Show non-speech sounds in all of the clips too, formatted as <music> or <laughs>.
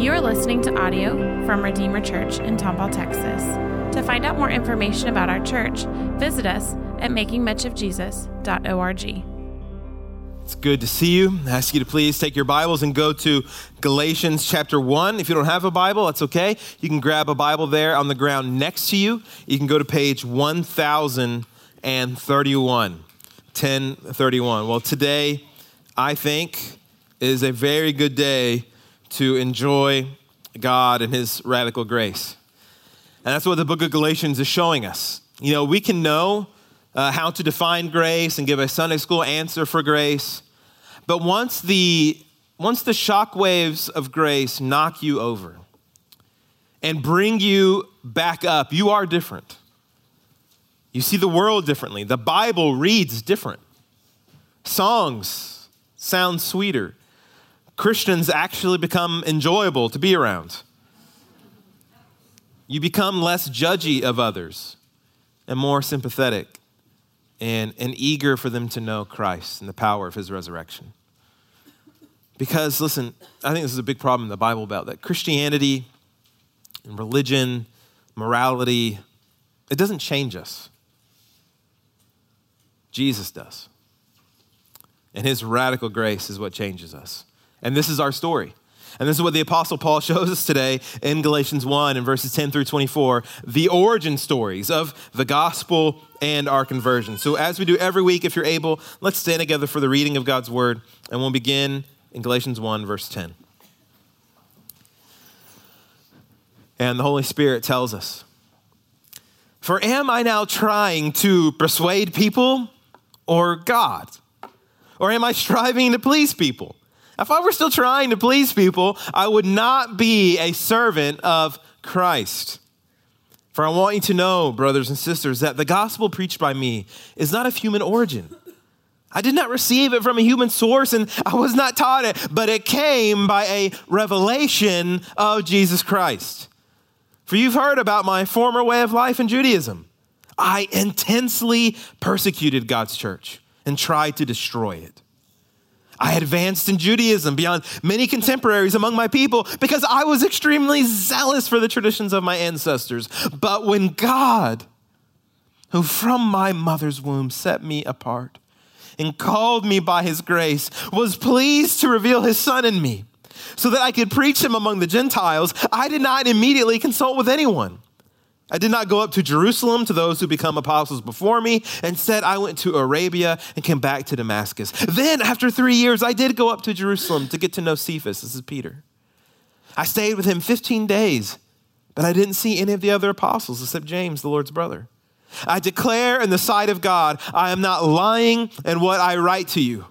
You are listening to audio from Redeemer Church in Tomball, Texas. To find out more information about our church, visit us at makingmuchofjesus.org. It's good to see you. I ask you to please take your Bibles and go to Galatians chapter 1. If you don't have a Bible, that's okay. You can grab a Bible there on the ground next to you. You can go to page 1031. 1031. Well, today, I think, is a very good day to enjoy God and His radical grace. And that's what the book of Galatians is showing us. You know, we can know uh, how to define grace and give a Sunday school answer for grace, but once the, once the shock waves of grace knock you over and bring you back up, you are different. You see the world differently. The Bible reads different. Songs sound sweeter. Christians actually become enjoyable to be around. You become less judgy of others and more sympathetic and, and eager for them to know Christ and the power of his resurrection. Because, listen, I think this is a big problem in the Bible about that Christianity and religion, morality, it doesn't change us. Jesus does. And his radical grace is what changes us. And this is our story. And this is what the Apostle Paul <laughs> shows us today in Galatians 1 and verses 10 through 24 the origin stories of the gospel and our conversion. So, as we do every week, if you're able, let's stand together for the reading of God's word, and we'll begin in Galatians 1, verse 10. And the Holy Spirit tells us For am I now trying to persuade people or God? Or am I striving to please people? If I were still trying to please people, I would not be a servant of Christ. For I want you to know, brothers and sisters, that the gospel preached by me is not of human origin. I did not receive it from a human source and I was not taught it, but it came by a revelation of Jesus Christ. For you've heard about my former way of life in Judaism. I intensely persecuted God's church and tried to destroy it. I advanced in Judaism beyond many contemporaries among my people because I was extremely zealous for the traditions of my ancestors. But when God, who from my mother's womb set me apart and called me by his grace, was pleased to reveal his son in me so that I could preach him among the Gentiles, I did not immediately consult with anyone. I did not go up to Jerusalem to those who become apostles before me. Instead, I went to Arabia and came back to Damascus. Then, after three years, I did go up to Jerusalem to get to know Cephas. This is Peter. I stayed with him 15 days, but I didn't see any of the other apostles except James, the Lord's brother. I declare in the sight of God, I am not lying in what I write to you.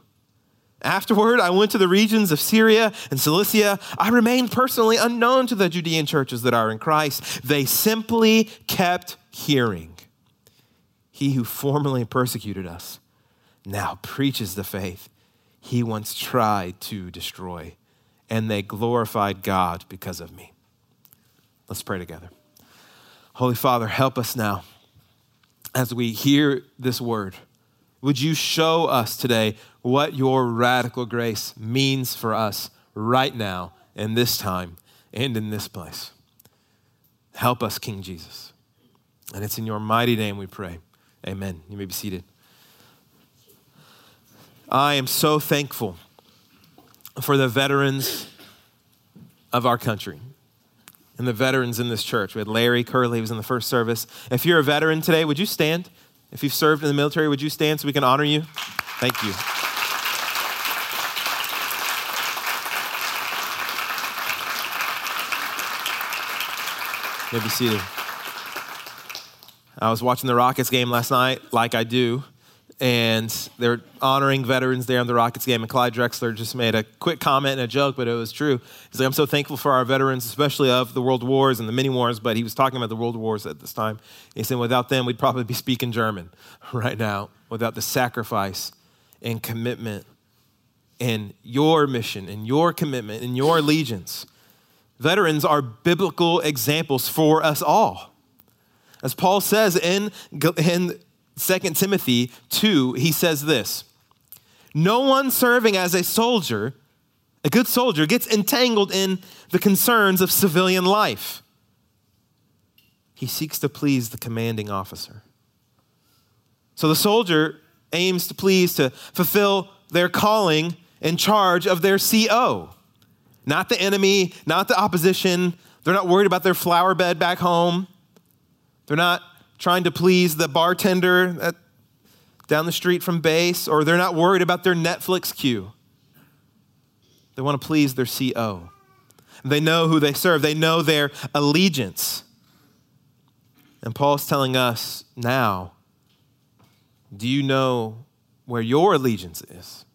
Afterward, I went to the regions of Syria and Cilicia. I remained personally unknown to the Judean churches that are in Christ. They simply kept hearing. He who formerly persecuted us now preaches the faith he once tried to destroy, and they glorified God because of me. Let's pray together. Holy Father, help us now as we hear this word. Would you show us today what your radical grace means for us right now, in this time, and in this place? Help us, King Jesus. And it's in your mighty name we pray. Amen. You may be seated. I am so thankful for the veterans of our country and the veterans in this church. We had Larry Curley, he was in the first service. If you're a veteran today, would you stand? If you've served in the military, would you stand so we can honor you? Thank you. You be seated. I was watching the Rockets game last night, like I do, and they're honoring veterans there in the Rockets game. And Clyde Drexler just made a quick comment and a joke, but it was true. He's like, I'm so thankful for our veterans, especially of the world wars and the many wars, but he was talking about the world wars at this time. He said, without them, we'd probably be speaking German <laughs> right now, without the sacrifice and commitment and your mission and your commitment and your allegiance. Veterans are biblical examples for us all. As Paul says in, in 2 Timothy 2, he says this No one serving as a soldier A good soldier gets entangled in the concerns of civilian life. He seeks to please the commanding officer. So the soldier aims to please to fulfill their calling in charge of their CO. Not the enemy, not the opposition. They're not worried about their flower bed back home. They're not trying to please the bartender at, down the street from base, or they're not worried about their Netflix queue. They want to please their CO. They know who they serve, they know their allegiance. And Paul's telling us now do you know where your allegiance is?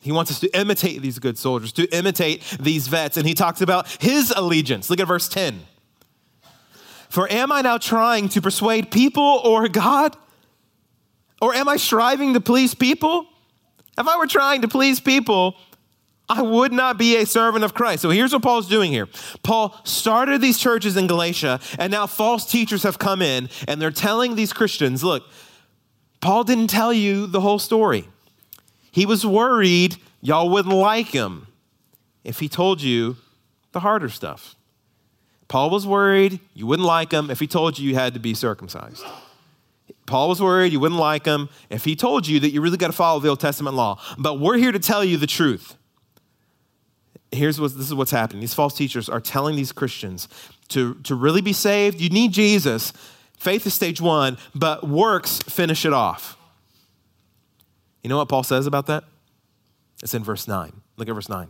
He wants us to imitate these good soldiers, to imitate these vets. And he talks about his allegiance. Look at verse 10. For am I now trying to persuade people or God? Or am I striving to please people? If I were trying to please people, I would not be a servant of Christ. So here's what Paul's doing here. Paul started these churches in Galatia, and now false teachers have come in, and they're telling these Christians, look, Paul didn't tell you the whole story. He was worried y'all wouldn't like him if he told you the harder stuff. Paul was worried you wouldn't like him if he told you you had to be circumcised. Paul was worried you wouldn't like him if he told you that you really got to follow the Old Testament law. But we're here to tell you the truth. Here's what this is what's happening. These false teachers are telling these Christians to, to really be saved, you need Jesus. Faith is stage one, but works finish it off. You know what Paul says about that? It's in verse 9. Look at verse 9.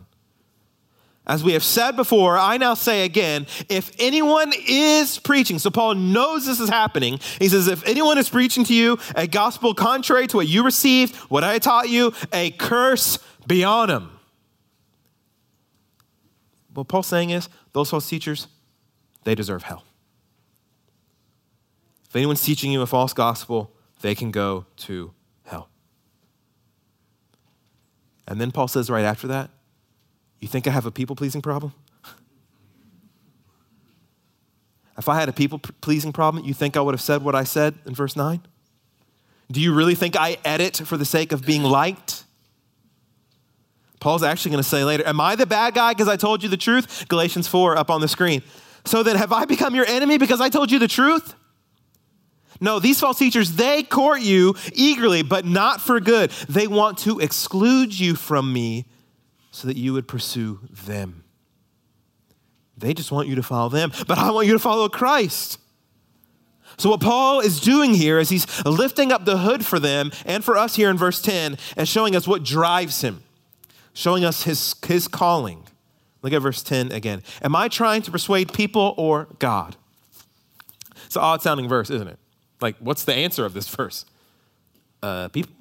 As we have said before, I now say again if anyone is preaching, so Paul knows this is happening. He says, if anyone is preaching to you a gospel contrary to what you received, what I taught you, a curse be on him. What Paul's saying is, those false teachers, they deserve hell. If anyone's teaching you a false gospel, they can go to hell. And then Paul says right after that, You think I have a people pleasing problem? if I had a people pleasing problem, you think I would have said what I said in verse 9? Do you really think I edit for the sake of being liked? Paul's actually going to say later, Am I the bad guy because I told you the truth? Galatians 4 up on the screen. So then, have I become your enemy because I told you the truth? No, these false teachers, they court you eagerly, but not for good. They want to exclude you from me so that you would pursue them. They just want you to follow them, but I want you to follow Christ. So, what Paul is doing here is he's lifting up the hood for them and for us here in verse 10 and showing us what drives him, showing us his, his calling. Look at verse 10 again. Am I trying to persuade people or God? It's an odd sounding verse, isn't it? Like, what's the answer of this verse? Uh, people.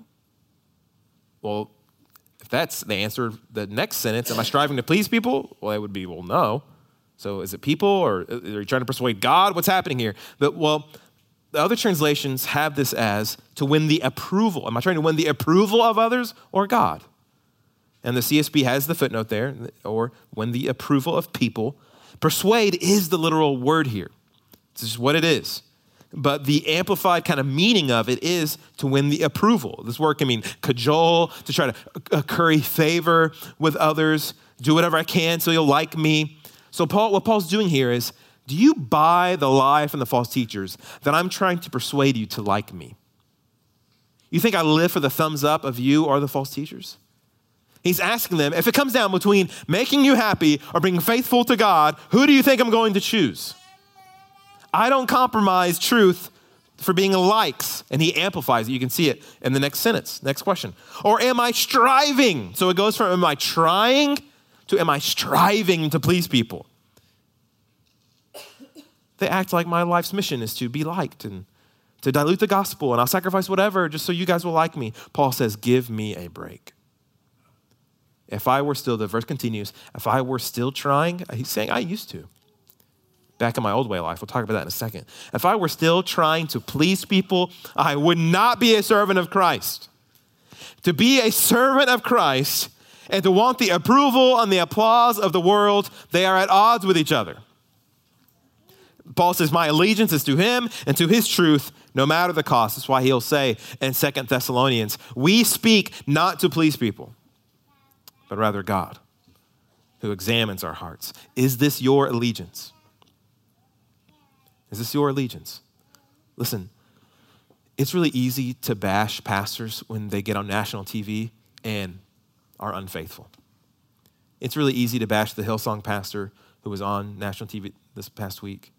Well, if that's the answer, the next sentence, am I striving to please people? Well, it would be, well, no. So is it people or are you trying to persuade God? What's happening here? But, well, the other translations have this as to win the approval. Am I trying to win the approval of others or God? And the CSB has the footnote there, or win the approval of people. Persuade is the literal word here. This is what it is but the amplified kind of meaning of it is to win the approval. This word can mean cajole, to try to uh, curry favor with others, do whatever I can so you'll like me. So, Paul, what Paul's doing here is do you buy the lie from the false teachers that I'm trying to persuade you to like me? You think I live for the thumbs up of you or the false teachers? He's asking them if it comes down between making you happy or being faithful to God, who do you think I'm going to choose? I don't compromise truth for being likes. And he amplifies it. You can see it in the next sentence. Next question. Or am I striving? So it goes from am I trying to am I striving to please people? They act like my life's mission is to be liked and to dilute the gospel, and I'll sacrifice whatever just so you guys will like me. Paul says, Give me a break. If I were still, the verse continues, if I were still trying, he's saying, I used to back in my old way of life. We'll talk about that in a second. If I were still trying to please people, I would not be a servant of Christ. To be a servant of Christ and to want the approval and the applause of the world, they are at odds with each other. Paul says, My allegiance is to him and to his truth, no matter the cost. That's why he'll say in Second Thessalonians, We speak not to please people. but rather God, who examines our hearts. Is this your allegiance? Is this your allegiance? Listen, it's really easy to bash pastors when they get on national TV and are unfaithful. It's really easy to bash the Hillsong pastor who was on national TV this past week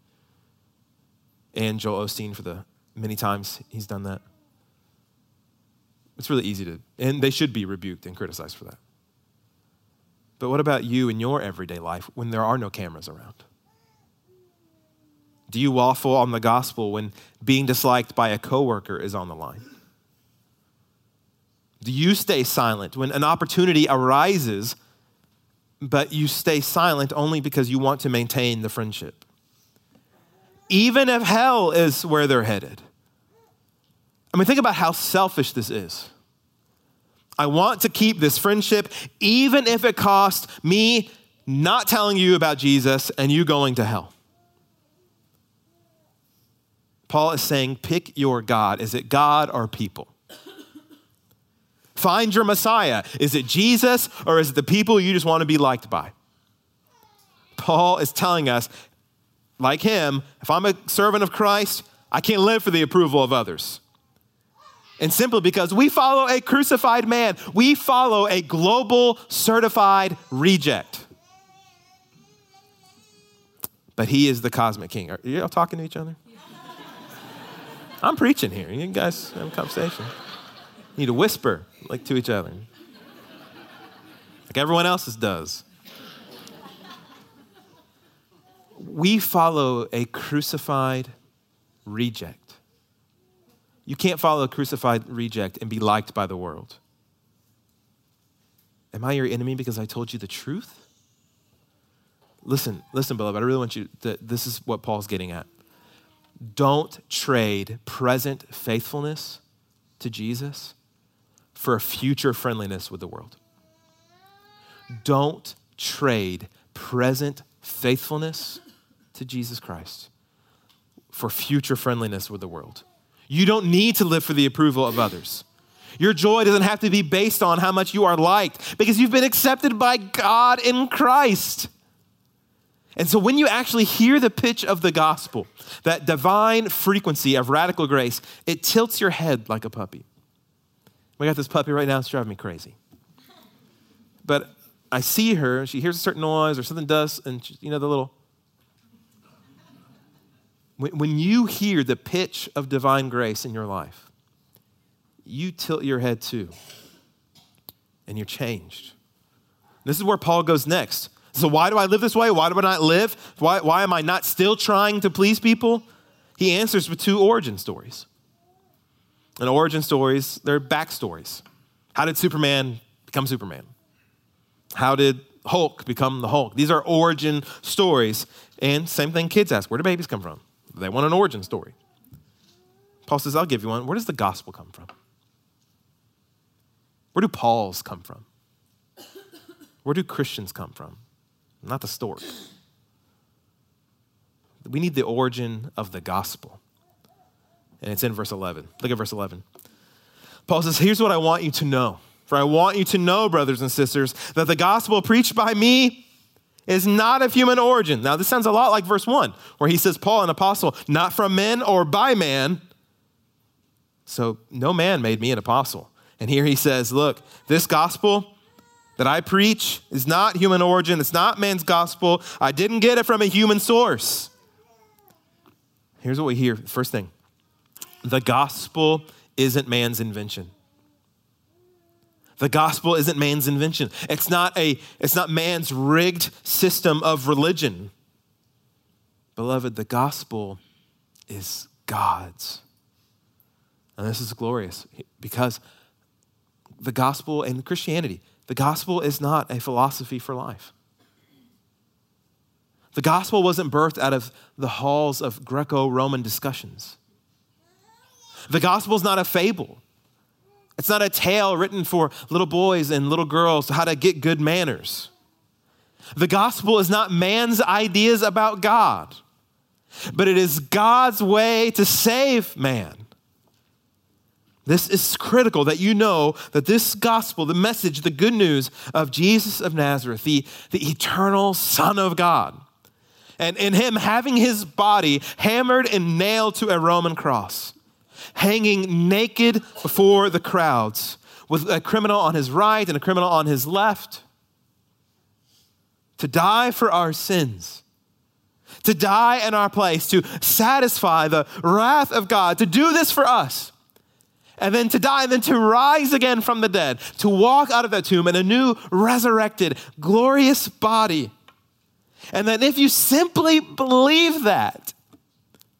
and Joel Osteen for the many times he's done that. It's really easy to, and they should be rebuked and criticized for that. But what about you in your everyday life when there are no cameras around? Do you waffle on the gospel when being disliked by a coworker is on the line? Do you stay silent when an opportunity arises, but you stay silent only because you want to maintain the friendship? Even if hell is where they're headed. I mean, think about how selfish this is. I want to keep this friendship, even if it costs me not telling you about Jesus and you going to hell. Paul is saying, pick your God. Is it God or people? Find your Messiah. Is it Jesus or is it the people you just want to be liked by? Paul is telling us, like him, if I'm a servant of Christ, I can't live for the approval of others. And simply because we follow a crucified man, we follow a global certified reject. But he is the cosmic king. Are you all talking to each other? I'm preaching here. You guys have a conversation. You need to whisper like to each other, like everyone else's does. We follow a crucified reject. You can't follow a crucified reject and be liked by the world. Am I your enemy because I told you the truth? Listen, listen, beloved, I really want you to, this is what Paul's getting at. Don't trade present faithfulness to Jesus for a future friendliness with the world. Don't trade present faithfulness to Jesus Christ for future friendliness with the world. You don't need to live for the approval of others. Your joy doesn't have to be based on how much you are liked because you've been accepted by God in Christ. And so when you actually hear the pitch of the gospel, that divine frequency of radical grace, it tilts your head like a puppy. We got this puppy right now, it's driving me crazy. But I see her, she hears a certain noise or something does, and she, you know, the little. When, when you hear the pitch of divine grace in your life, you tilt your head too, and you're changed. This is where Paul goes next. So, why do I live this way? Why do I not live? Why, why am I not still trying to please people? He answers with two origin stories. And origin stories, they're backstories. How did Superman become Superman? How did Hulk become the Hulk? These are origin stories. And same thing kids ask where do babies come from? They want an origin story. Paul says, I'll give you one. Where does the gospel come from? Where do Pauls come from? Where do Christians come from? Not the story. We need the origin of the gospel. And it's in verse 11. Look at verse 11. Paul says, Here's what I want you to know. For I want you to know, brothers and sisters, that the gospel preached by me is not of human origin. Now, this sounds a lot like verse 1, where he says, Paul, an apostle, not from men or by man. So, no man made me an apostle. And here he says, Look, this gospel that I preach is not human origin, it's not man's gospel. I didn't get it from a human source. Here's what we hear first thing the gospel isn't man's invention. The gospel isn't man's invention. It's not a it's not man's rigged system of religion. Beloved, the gospel is God's. And this is glorious because the gospel and Christianity the gospel is not a philosophy for life. The gospel wasn't birthed out of the halls of Greco Roman discussions. The gospel is not a fable. It's not a tale written for little boys and little girls how to get good manners. The gospel is not man's ideas about God, but it is God's way to save man. This is critical that you know that this gospel, the message, the good news of Jesus of Nazareth, the, the eternal Son of God, and in him having his body hammered and nailed to a Roman cross, hanging naked before the crowds, with a criminal on his right and a criminal on his left, to die for our sins to die in our place, to satisfy the wrath of God, to do this for us, and then to die, and then to rise again from the dead, to walk out of that tomb in a new, resurrected, glorious body. And then, if you simply believe that,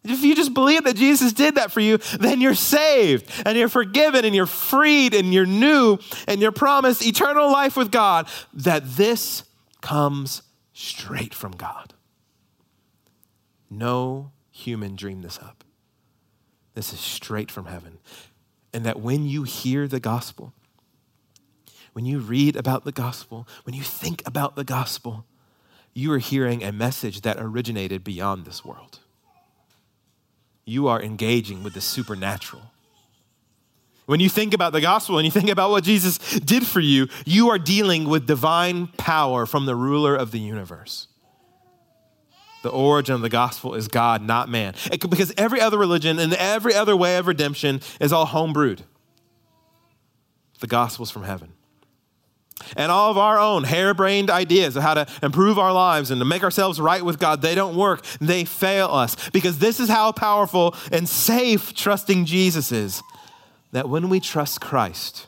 if you just believe that Jesus did that for you, then you're saved and you're forgiven and you're freed and you're new and you're promised eternal life with God, that this comes straight from God. No human dreamed this up. This is straight from heaven. And that when you hear the gospel, when you read about the gospel, when you think about the gospel, you are hearing a message that originated beyond this world. You are engaging with the supernatural. When you think about the gospel and you think about what Jesus did for you, you are dealing with divine power from the ruler of the universe. The origin of the gospel is God, not man. It, because every other religion and every other way of redemption is all homebrewed. The gospel's from heaven. And all of our own harebrained ideas of how to improve our lives and to make ourselves right with God, they don't work. They fail us. Because this is how powerful and safe trusting Jesus is. That when we trust Christ,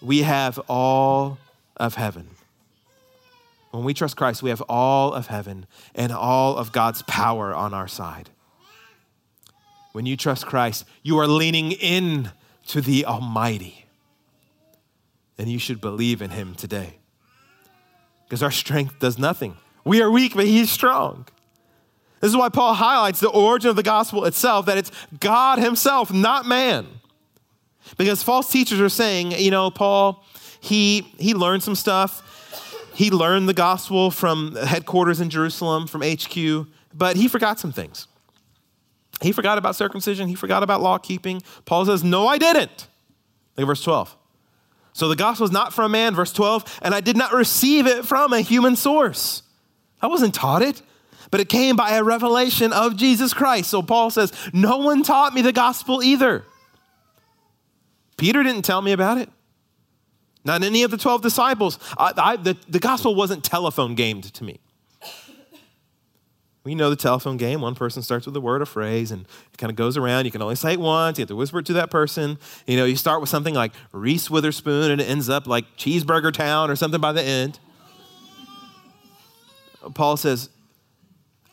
we have all of heaven. When we trust Christ, we have all of heaven and all of God's power on our side. When you trust Christ, you are leaning in to the Almighty. And you should believe in Him today. Because our strength does nothing. We are weak, but He's strong. This is why Paul highlights the origin of the gospel itself that it's God Himself, not man. Because false teachers are saying, you know, Paul, he, he learned some stuff he learned the gospel from headquarters in Jerusalem, from HQ, but he forgot some things. He forgot about circumcision, he forgot about law keeping. Paul says, No, I didn't. Look at verse 12. So the gospel is not from man, verse 12, and I did not receive it from a human source. I wasn't taught it, but it came by a revelation of Jesus Christ. So Paul says, No one taught me the gospel either. Peter didn't tell me about it. Not any of the 12 disciples. I, I, the, the gospel wasn't telephone gamed to me. We know the telephone game. One person starts with a word or phrase and it kind of goes around. You can only say it once. You have to whisper it to that person. You know, you start with something like Reese Witherspoon and it ends up like Cheeseburger Town or something by the end. Paul says,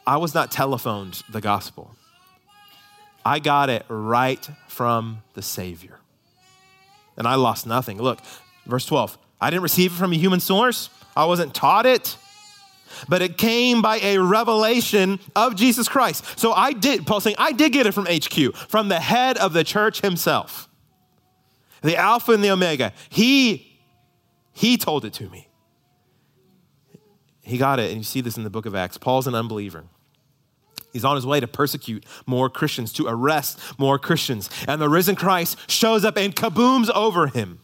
I was not telephoned the gospel. I got it right from the Savior. And I lost nothing. Look, Verse 12 I didn't receive it from a human source, I wasn't taught it, but it came by a revelation of Jesus Christ. So I did, Paul saying, I did get it from HQ, from the head of the church himself, the Alpha and the Omega. He, he told it to me. He got it, and you see this in the book of Acts. Paul's an unbeliever. He's on his way to persecute more Christians, to arrest more Christians. And the risen Christ shows up and kabooms over him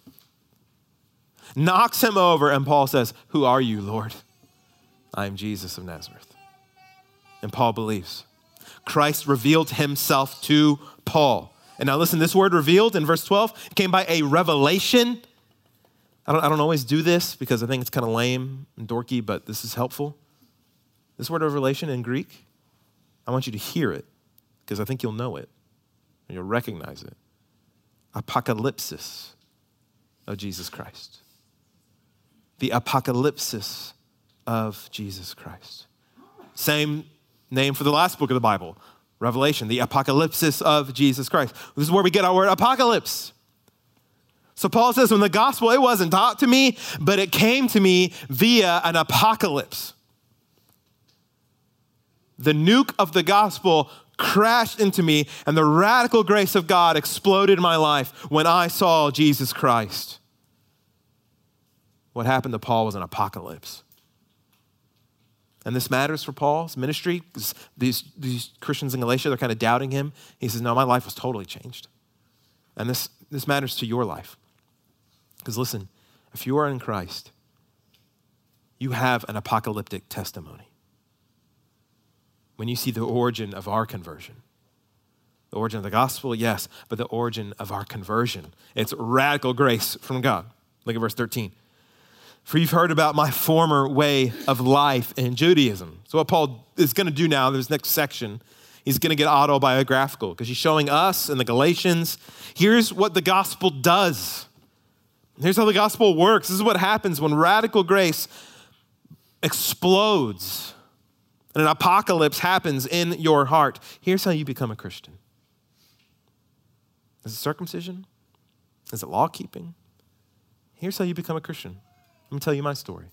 knocks him over, and Paul says, Who are you, Lord? I am Jesus of Nazareth. And Paul believes. Christ revealed himself to Paul. And now listen, this word revealed in verse 12 came by a revelation. I don't, I don't always do this because I think it's kind of lame and dorky, but this is helpful. This word revelation in Greek, I want you to hear it because I think you'll know it and you'll recognize it. Apocalypsis of Jesus Christ the apocalypsis of Jesus Christ. Same name for the last book of the Bible, Revelation, the apocalypsis of Jesus Christ. This is where we get our word apocalypse. So Paul says, when the gospel, it wasn't taught to me, but it came to me via an apocalypse. The nuke of the gospel crashed into me, and the radical grace of God exploded in my life when I saw Jesus Christ. What happened to Paul was an apocalypse. And this matters for Paul's ministry these, these Christians in Galatia, they're kind of doubting him. He says, No, my life was totally changed. And this, this matters to your life. Because listen, if you are in Christ, you have an apocalyptic testimony. When you see the origin of our conversion, the origin of the gospel, yes, but the origin of our conversion. It's radical grace from God. Look at verse 13. For you've heard about my former way of life in Judaism. So, what Paul is going to do now, this next section, he's going to get autobiographical because he's showing us and the Galatians here's what the gospel does. Here's how the gospel works. This is what happens when radical grace explodes and an apocalypse happens in your heart. Here's how you become a Christian. Is it circumcision? Is it law keeping? Here's how you become a Christian. Let me tell you my story.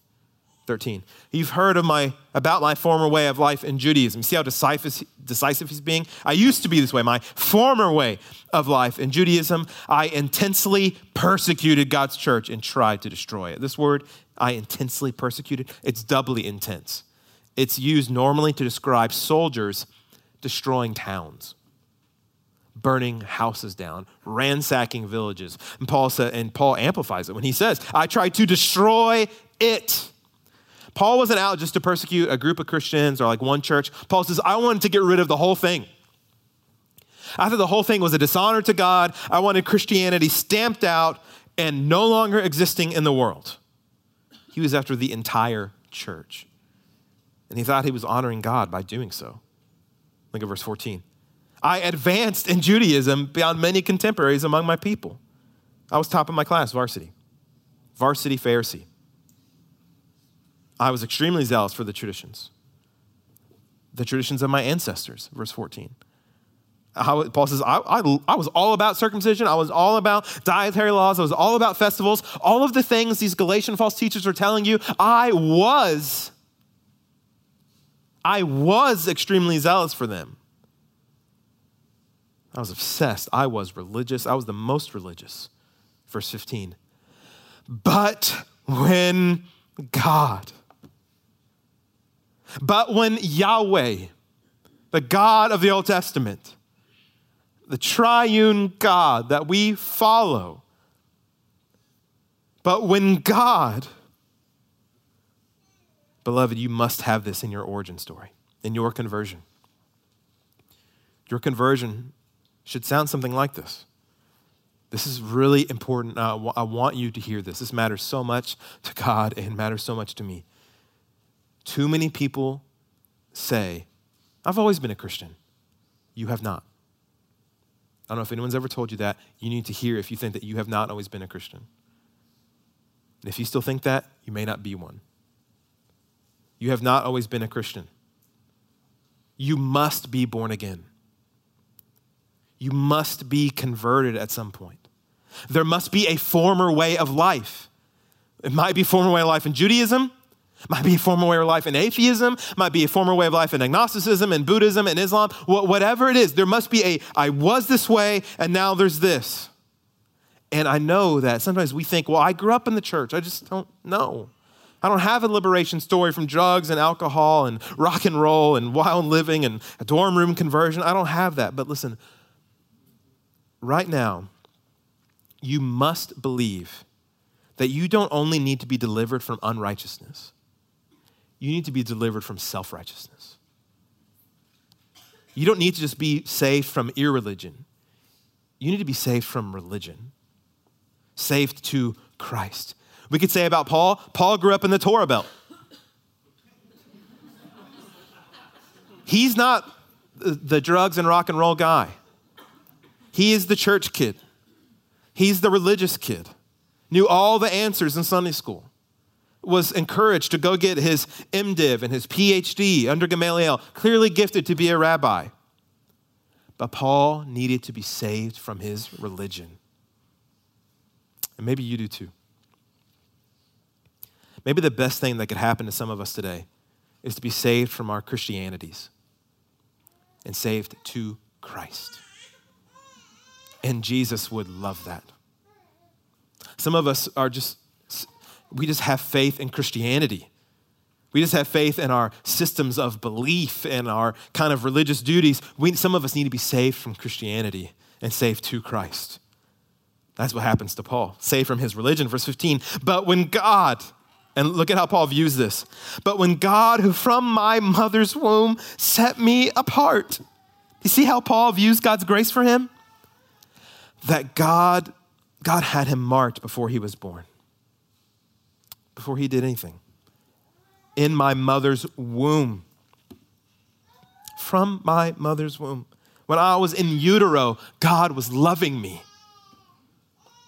13. You've heard of my about my former way of life in Judaism. See how decisive, decisive he's being? I used to be this way. My former way of life in Judaism, I intensely persecuted God's church and tried to destroy it. This word, I intensely persecuted, it's doubly intense. It's used normally to describe soldiers destroying towns burning houses down, ransacking villages. And Paul said, and Paul amplifies it when he says, I tried to destroy it. Paul wasn't out just to persecute a group of Christians or like one church. Paul says, I wanted to get rid of the whole thing. I thought the whole thing was a dishonor to God. I wanted Christianity stamped out and no longer existing in the world. He was after the entire church. And he thought he was honoring God by doing so. Look at verse 14. I advanced in Judaism beyond many contemporaries among my people. I was top of my class, varsity, varsity Pharisee. I was extremely zealous for the traditions, the traditions of my ancestors, verse 14. How, Paul says, I, I, I, was all about circumcision. I was all about dietary laws. I was all about festivals. All of the things these Galatian false teachers are telling you, I was. I was extremely zealous for them. I was obsessed. I was religious. I was the most religious. Verse 15. But when God, but when Yahweh, the God of the Old Testament, the triune God that we follow, but when God, beloved, you must have this in your origin story, in your conversion. Your conversion should sound something like this. This is really important. I want you to hear this. This matters so much to God and matters so much to me. Too many people say, I've always been a Christian. You have not. I don't know if anyone's ever told you that. You need to hear if you think that you have not always been a Christian. And if you still think that, you may not be one. You have not always been a Christian. You must be born again you must be converted at some point. There must be a former way of life. It might be a former way of life in Judaism, might be a former way of life in atheism, might be a former way of life in agnosticism and Buddhism and Islam, whatever it is, there must be a I was this way and now there's this. And I know that sometimes we think, well, I grew up in the church. I just don't know. I don't have a liberation story from drugs and alcohol and rock and roll and wild living and a dorm room conversion. I don't have that. But listen, right now, you must believe that you don't only need to be delivered from unrighteousness, you need to be delivered from self righteousness. You don't need to just be saved from irreligion. You need to be saved from religion, saved to Christ. We could say about Paul Paul grew up in the Torah belt. He's not the drugs and rock and roll guy. He is the church kid. He's the religious kid. Knew all the answers in Sunday school. Was encouraged to go get his MDiv and his PhD under Gamaliel, clearly gifted to be a rabbi. But Paul needed to be saved from his religion. And maybe you do too. Maybe the best thing that could happen to some of us today is to be saved from our Christianities and saved to Christ. And Jesus would love that. Some of us are just, we just have faith in Christianity. We just have faith in our systems of belief and our kind of religious duties. We, some of us need to be saved from Christianity and saved to Christ. That's what happens to Paul. Saved from his religion, verse 15. But when God, and look at how Paul views this. But when God, who from my mother's womb set me apart. You see how Paul views God's grace for him? That God, God had him marked before he was born, before he did anything. In my mother's womb. From my mother's womb. When I was in utero, God was loving me.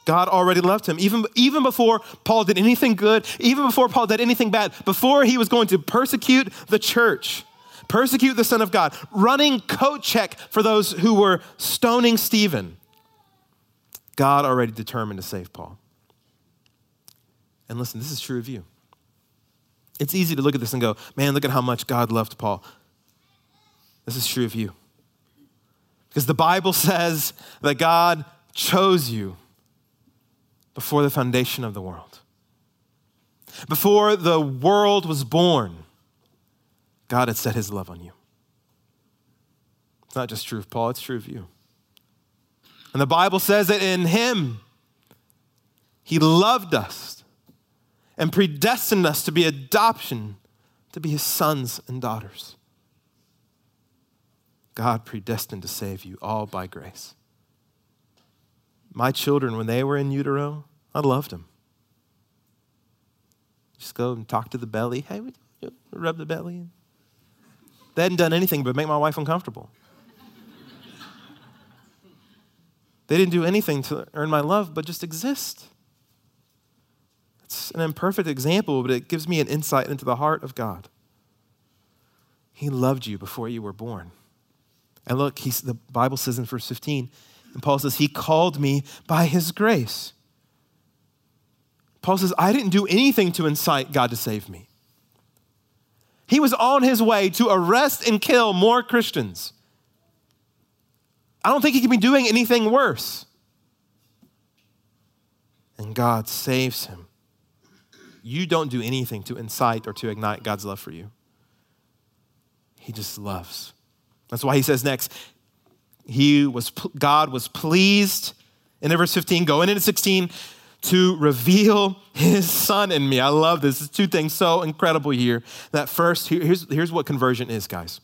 God already loved him. Even, even before Paul did anything good, even before Paul did anything bad, before he was going to persecute the church, persecute the Son of God, running coat check for those who were stoning Stephen, God already determined to save Paul. And listen, this is true of you. It's easy to look at this and go, man, look at how much God loved Paul. This is true of you. Because the Bible says that God chose you before the foundation of the world. Before the world was born, God had set his love on you. It's not just true of Paul, it's true of you. And the Bible says that in him, he loved us and predestined us to be adoption, to be his sons and daughters. God predestined to save you all by grace. My children, when they were in utero, I loved them. Just go and talk to the belly. Hey, rub the belly. They hadn't done anything but make my wife uncomfortable. They didn't do anything to earn my love but just exist. It's an imperfect example, but it gives me an insight into the heart of God. He loved you before you were born. And look, the Bible says in verse 15, and Paul says, He called me by His grace. Paul says, I didn't do anything to incite God to save me. He was on his way to arrest and kill more Christians. I don't think he could be doing anything worse. And God saves him. You don't do anything to incite or to ignite God's love for you. He just loves. That's why he says next, he was God was pleased in verse 15, going into 16, to reveal his son in me. I love this. There's two things so incredible here. That first, here's, here's what conversion is, guys.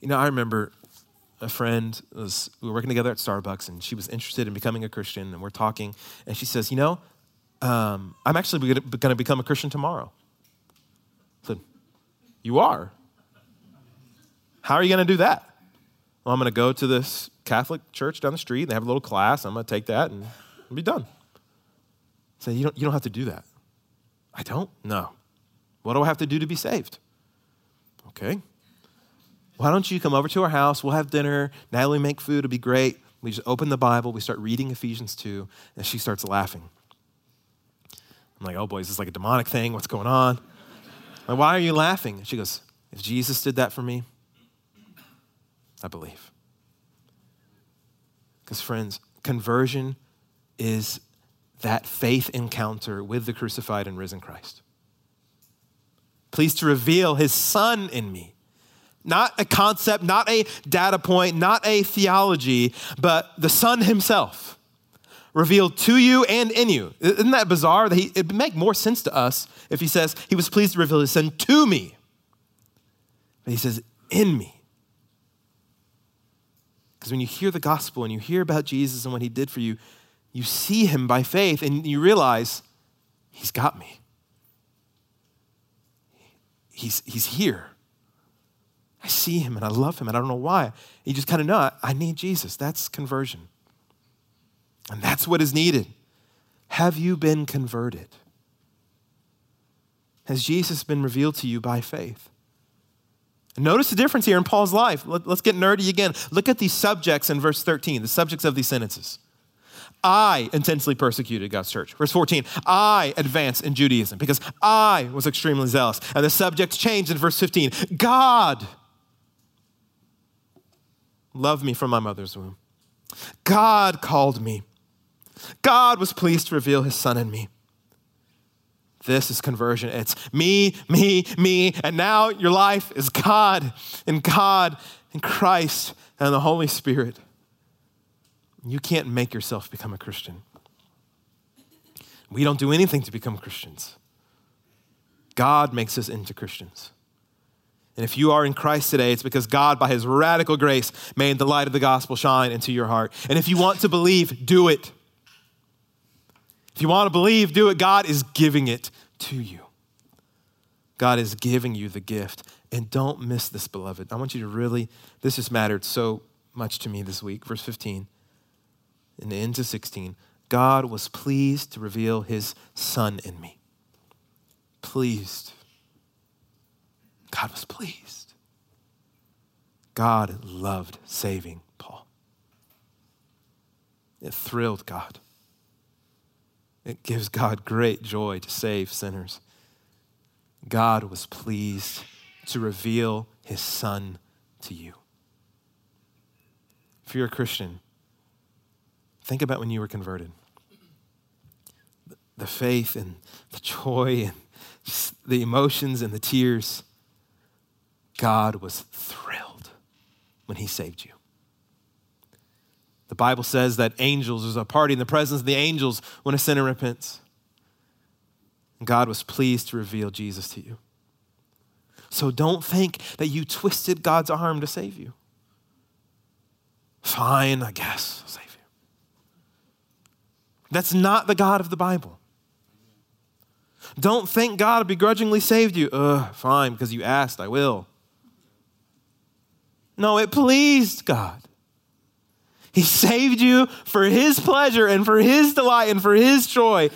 You know, I remember a friend was we were working together at Starbucks, and she was interested in becoming a Christian, and we're talking, and she says, "You know, um, I'm actually going to become a Christian tomorrow." I said, "You are? How are you going to do that?" Well, I'm going to go to this Catholic church down the street. They have a little class. I'm going to take that and be done. Say, you don't, you don't have to do that. I don't? No. What do I have to do to be saved? Okay. Why don't you come over to our house? We'll have dinner. Natalie make food. It'll be great. We just open the Bible. We start reading Ephesians 2, and she starts laughing. I'm like, oh boy, is this like a demonic thing? What's going on? Like, why are you laughing? She goes, if Jesus did that for me, I believe. Because, friends, conversion is that faith encounter with the crucified and risen Christ. Pleased to reveal his son in me. Not a concept, not a data point, not a theology, but the son himself revealed to you and in you. Isn't that bizarre? That it'd make more sense to us if he says he was pleased to reveal his son to me. But he says, in me. Because when you hear the gospel and you hear about Jesus and what he did for you, you see him by faith and you realize he's got me. He's, he's here. See him and I love him and I don't know why. You just kind of know I, need Jesus. That's conversion. And that's what is needed. Have you been converted? Has Jesus been revealed to you by faith? Notice the difference here in Paul's life. Let, us get nerdy again. Look at these subjects in verse 13, the subjects of these sentences. I intensely persecuted God's church. Verse 14, I advanced in Judaism because I was extremely zealous. And the subjects changed in verse 15. God loved me from my mother's womb. God called me. God was pleased to reveal his son in me. This is conversion. It's me, me, me, and now your life is God and God and Christ and the Holy Spirit. You can't make yourself become a Christian. We don't do anything to become Christians. God makes us into Christians. And if you are in Christ today, it's because God, by his radical grace, made the light of the gospel shine into your heart. And if you want to believe, do it. If you want to believe, do it. God is giving it to you. God is giving you the gift. And don't miss this, beloved. I want you to really, this has mattered so much to me this week. Verse 15 and into 16. God was pleased to reveal his son in me. Pleased. God was pleased. God loved saving Paul. It thrilled God. It gives God great joy to save sinners. God was pleased to reveal his son to you. If you're a Christian, think about when you were converted. The faith and the joy and the emotions and the tears. God was thrilled when he saved you. The Bible says that angels, there's a party in the presence of the angels when a sinner repents. God was pleased to reveal Jesus to you. So don't think that you twisted God's arm to save you. Fine, I guess, I'll save you. That's not the God of the Bible. Don't think God begrudgingly saved you. Ugh, fine, because you asked, I will. No, it pleased God. He saved you for His pleasure and for His delight and for His joy.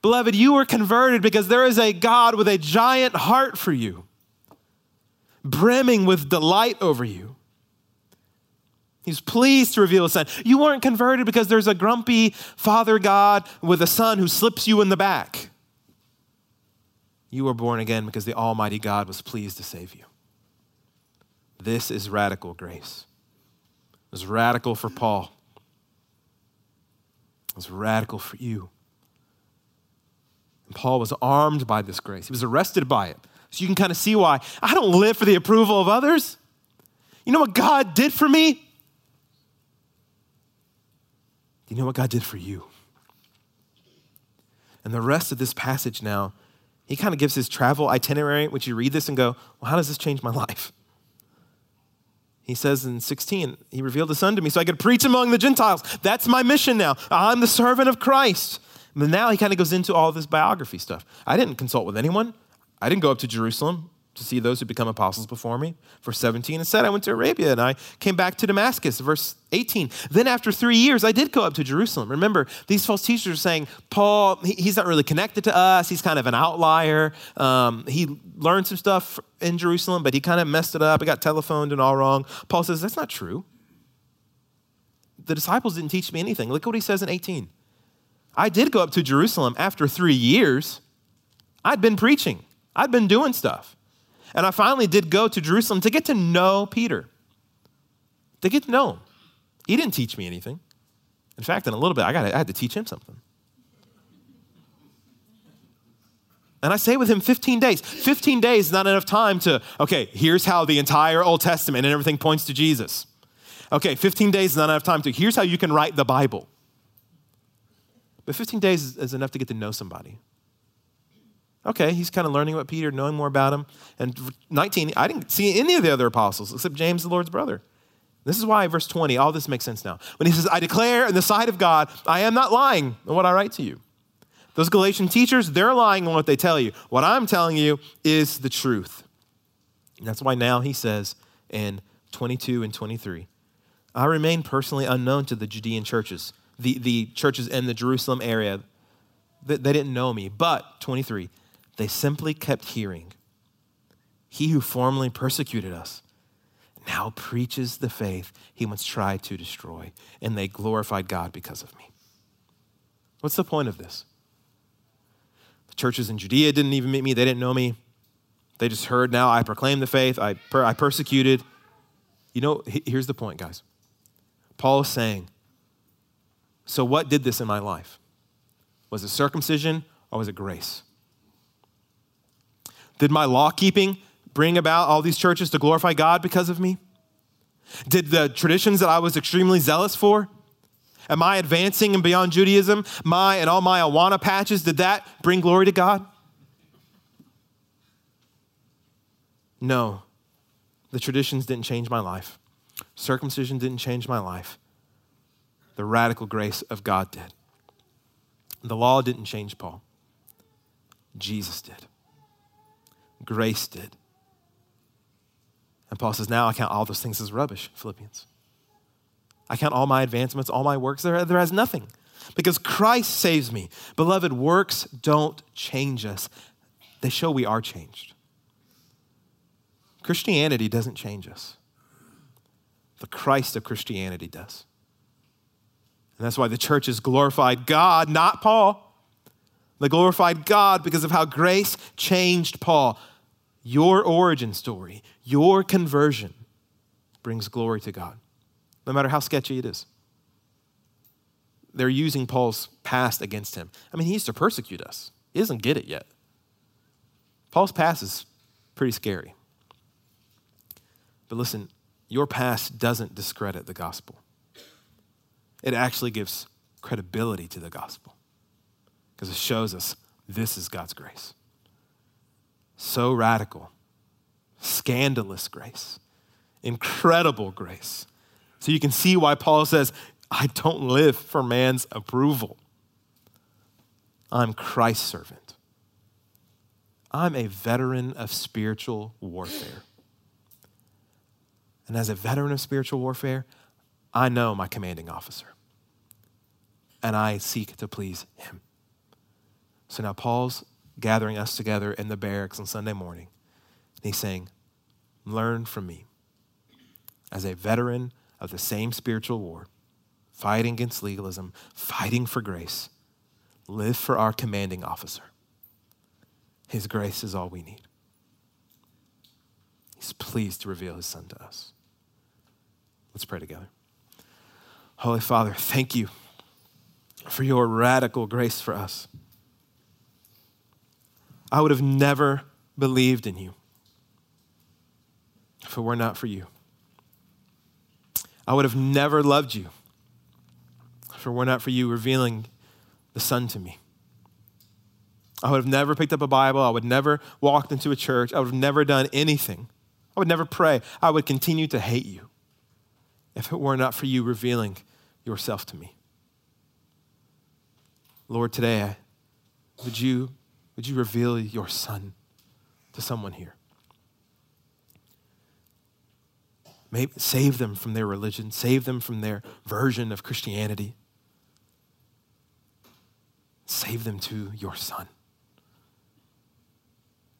Beloved, you were converted because there is a God with a giant heart for you, brimming with delight over you. He's pleased to reveal his son. You weren't converted because there's a grumpy father God with a son who slips you in the back. You were born again because the Almighty God was pleased to save you. This is radical grace. It was radical for Paul. It was radical for you. And Paul was armed by this grace. He was arrested by it. So you can kind of see why I don't live for the approval of others. You know what God did for me? Do you know what God did for you? And the rest of this passage now, he kind of gives his travel itinerary, which you read this and go, well, how does this change my <laughs> life? He says in 16, He revealed the Son to me so I could preach among the Gentiles. That's my mission now. I'm the servant of Christ. But now he kind of goes into all this biography stuff. I didn't consult with anyone. I didn't go up to Jerusalem to see those who become apostles before me. Verse 17, and said, I went to Arabia and I came back to Damascus. Verse 18, then after three years, I did go up to Jerusalem. Remember, these false teachers are saying, Paul, he's not really connected to us. He's kind of an outlier. Um, he learned some stuff in Jerusalem, but he kind of messed it up. He got telephoned and all wrong. Paul says, that's not true. The disciples didn't teach me anything. Look what he says in 18. I did go up to Jerusalem after three years. I'd been preaching, I'd been doing stuff. And I finally did go to Jerusalem to get to know Peter, to get to know him. He didn't teach me anything. In fact, in a little bit, I, got I had to teach him something. And I stayed with him 15 days. 15 days is not enough time to, okay, here's how the entire Old Testament and everything points to Jesus. Okay, 15 days is not enough time to, here's how you can write the Bible. But 15 days is enough to get to know somebody. Okay, he's kind of learning about Peter, knowing more about him. And 19, I didn't see any of the other apostles except James, the Lord's brother. This is why, verse 20, all this makes sense now. When he says, I declare in the sight of God, I am not lying in what I write to you. Those Galatian teachers, they're lying on what they tell you. What I'm telling you is the truth. And that's why now he says in 22 and 23, I remain personally unknown to the Judean churches the, the churches in the Jerusalem area, they, they didn't know me. But, 23, they simply kept hearing, He who formerly persecuted us now preaches the faith he once tried to destroy, and they glorified God because of me. What's the point of this? The churches in Judea didn't even meet me, they didn't know me. They just heard now I proclaim the faith, I, per- I persecuted. You know, here's the point, guys. Paul is saying, so, what did this in my life? Was it circumcision or was it grace? Did my law keeping bring about all these churches to glorify God because of me? Did the traditions that I was extremely zealous for Am I advancing and beyond Judaism? My and all my Awana patches, did that bring glory to God? No. The traditions didn't change my life. Circumcision didn't change my life. The radical grace of God did. The law didn't change Paul. Jesus did. Grace did. And Paul says, Now I count all those things as rubbish, Philippians. I count all my advancements, all my works, there, there has nothing because Christ saves me. Beloved, works don't change us, they show we are changed. Christianity doesn't change us, the Christ of Christianity does. And that's why the church has glorified God, not Paul. They glorified God because of how grace changed Paul. Your origin story, your conversion brings glory to God no matter how sketchy it is. They're using Paul's past against him. I mean, he used to persecute us, he doesn't get it yet. Paul's past is pretty scary. But listen, your past doesn't discredit the gospel, it actually gives credibility to the gospel because it shows us this is God's grace. So radical, scandalous grace, incredible grace so you can see why Paul says, I don't live for man's approval. I'm Christ's servant. I'm a veteran of spiritual warfare. And as a veteran of spiritual warfare, I know my commanding officer. And I seek to please him. So now Paul's gathering us together in the barracks on Sunday morning. And he's saying, Learn from me. As a veteran of the same spiritual war, fighting against legalism, fighting for grace. Live for our commanding officer. His grace is all we need. He's pleased to reveal his son to us. Let's pray together. Holy Father, thank you for your radical grace for us. I would have never believed in you if it were not for you. I would have never loved you if it were not for you revealing the Son to me. I would have never picked up a Bible. I would never walked into a church. I would have never done anything. I would never pray. I would continue to hate you if it were not for you revealing yourself to me. Lord, today, would you, would you reveal your Son to someone here? Maybe save them from their religion, save them from their version of Christianity. Save them to your Son.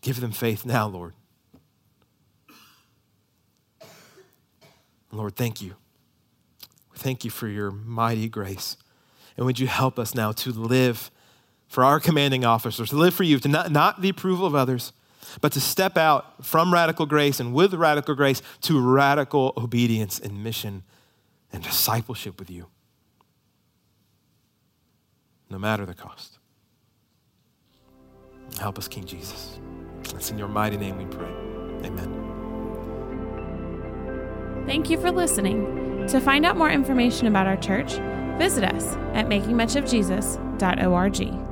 Give them faith now, Lord. Lord, thank you. Thank you for your mighty grace. And would you help us now to live for our commanding officers, to live for you, to not, not the approval of others, but to step out from radical grace and with radical grace to radical obedience and mission and discipleship with you, no matter the cost. Help us, King Jesus. It's in your mighty name we pray. Amen. Thank you for listening. To find out more information about our church, visit us at makingmuchofjesus.org.